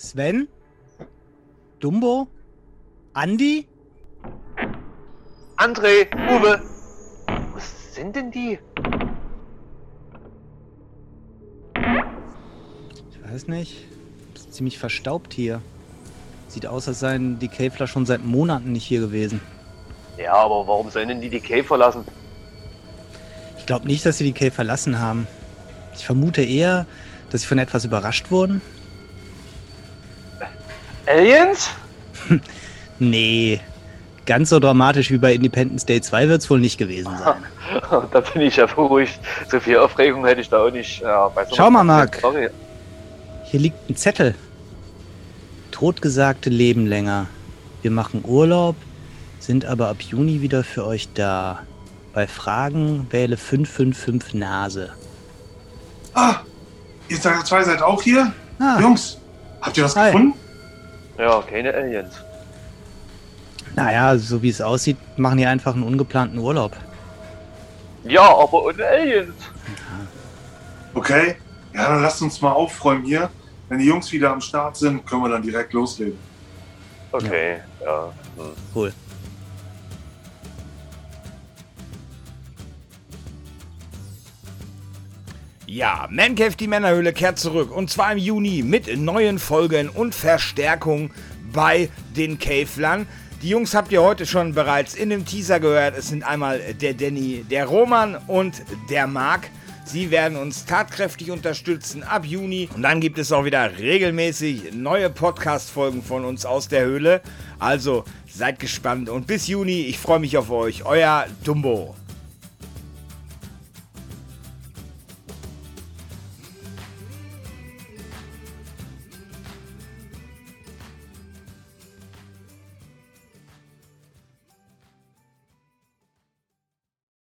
Sven? Dumbo? Andi? André, Uwe. Wo sind denn die? Ich weiß nicht. Ist ziemlich verstaubt hier. Sieht aus, als seien die Käfler schon seit Monaten nicht hier gewesen. Ja, aber warum sollen denn die die Cave verlassen? Ich glaube nicht, dass sie die Cave verlassen haben. Ich vermute eher, dass sie von etwas überrascht wurden. Aliens? Nee, ganz so dramatisch wie bei Independence Day 2 wird es wohl nicht gewesen sein. da bin ich ja beruhigt. So viel Aufregung hätte ich da auch nicht. Ja, bei so Schau mal, Marc. Sorry. Hier liegt ein Zettel. Totgesagte leben länger. Wir machen Urlaub, sind aber ab Juni wieder für euch da. Bei Fragen wähle 555 Nase. Ah, ihr zwei seid auch hier? Ah, Jungs, habt ihr was Hi. gefunden? Ja, keine Aliens. naja, so wie es aussieht, machen die einfach einen ungeplanten Urlaub. Ja, aber ohne Aliens. Okay, ja, dann lasst uns mal aufräumen hier. Wenn die Jungs wieder am Start sind, können wir dann direkt loslegen. Okay, ja. Hm. Cool. Ja, Mancave die Männerhöhle kehrt zurück und zwar im Juni mit neuen Folgen und Verstärkung bei den Cavelern. Die Jungs habt ihr heute schon bereits in dem Teaser gehört. Es sind einmal der Danny, der Roman und der Marc. Sie werden uns tatkräftig unterstützen ab Juni und dann gibt es auch wieder regelmäßig neue Podcast-Folgen von uns aus der Höhle. Also seid gespannt und bis Juni, ich freue mich auf euch, euer Dumbo.